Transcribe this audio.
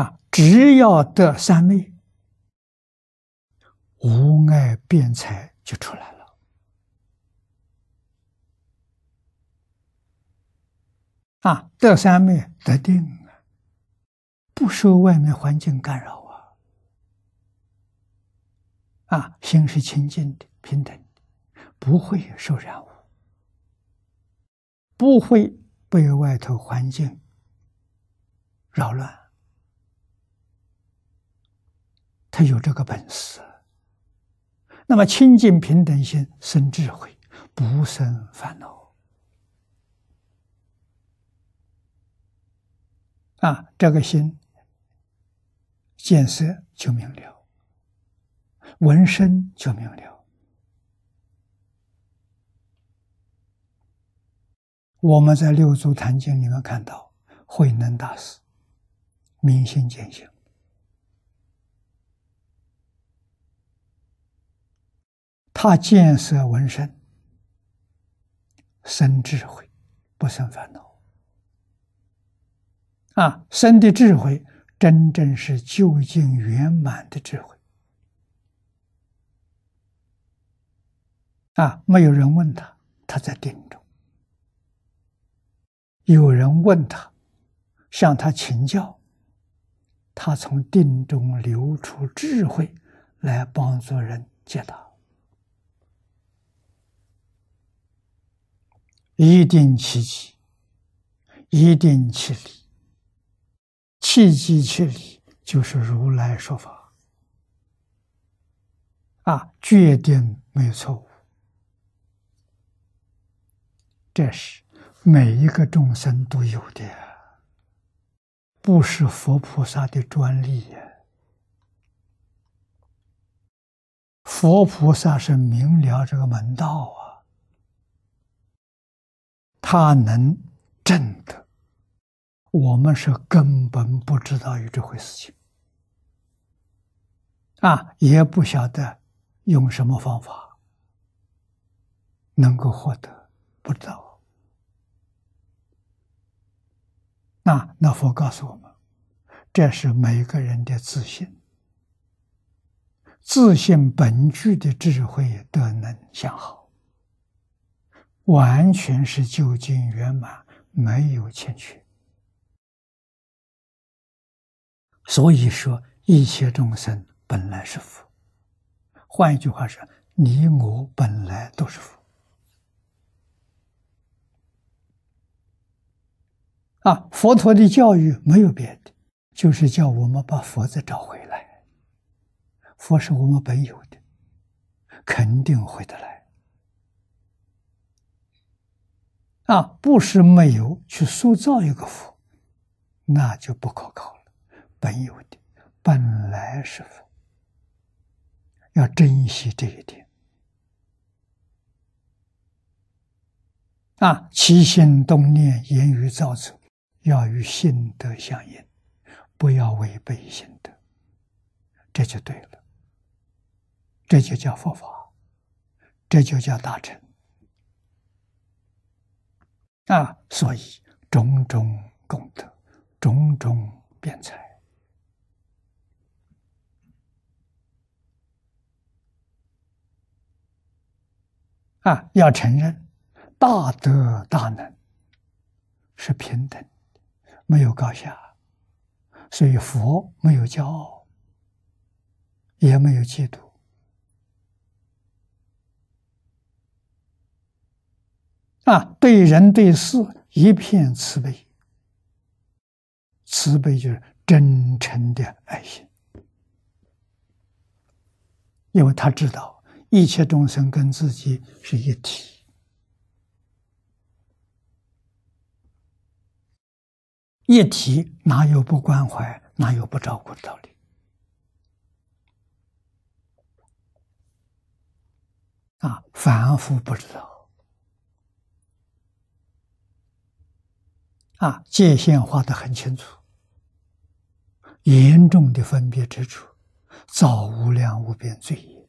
啊，只要得三昧，无碍辩才就出来了。啊，得三昧得定啊，不受外面环境干扰啊，啊，心是清净的、平等的，不会受染污，不会被外头环境扰乱。有这个本事，那么清净平等心生智慧，不生烦恼。啊，这个心见色就明了，闻声就明了。我们在《六祖坛经》里面看到，慧能大师明心见性，他见色闻声生智慧，不生烦恼。啊，生的智慧真正是究竟圆满的智慧。啊，没有人问他，他在定中；有人问他，向他请教，他从定中流出智慧来帮助人解答。一定其机，一定其理。契机契理，就是如来说法啊，决定没有错误。这是每一个众生都有的，不是佛菩萨的专利呀。佛菩萨是明了这个门道啊，他能证得。我们是根本不知道有这回事情，啊，也不晓得用什么方法能够获得，不知道。那那佛告诉我们，这是每个人的自信，自信本具的智慧都能相好，完全是究竟圆满，没有欠缺。所以说，一切众生本来是佛。换一句话说，你我本来都是佛。啊，佛陀的教育没有别的，就是叫我们把佛子找回来。佛是我们本有的，肯定回得来。啊，不是没有去塑造一个佛，那就不可靠了。本有的，本来是佛，要珍惜这一点。啊，起心动念、言语造作，要与心德相应，不要违背心德，这就对了。这就叫佛法，这就叫大成。啊，所以种种功德，种种辩才。啊，要承认大德大能是平等，没有高下，所以佛没有骄傲，也没有嫉妒。啊，对人对事一片慈悲，慈悲就是真诚的爱心，因为他知道。一切众生跟自己是一体，一体哪有不关怀、哪有不照顾的道理？啊，凡夫不知道，啊，界限画得很清楚，严重的分别之处，造无量无边罪业。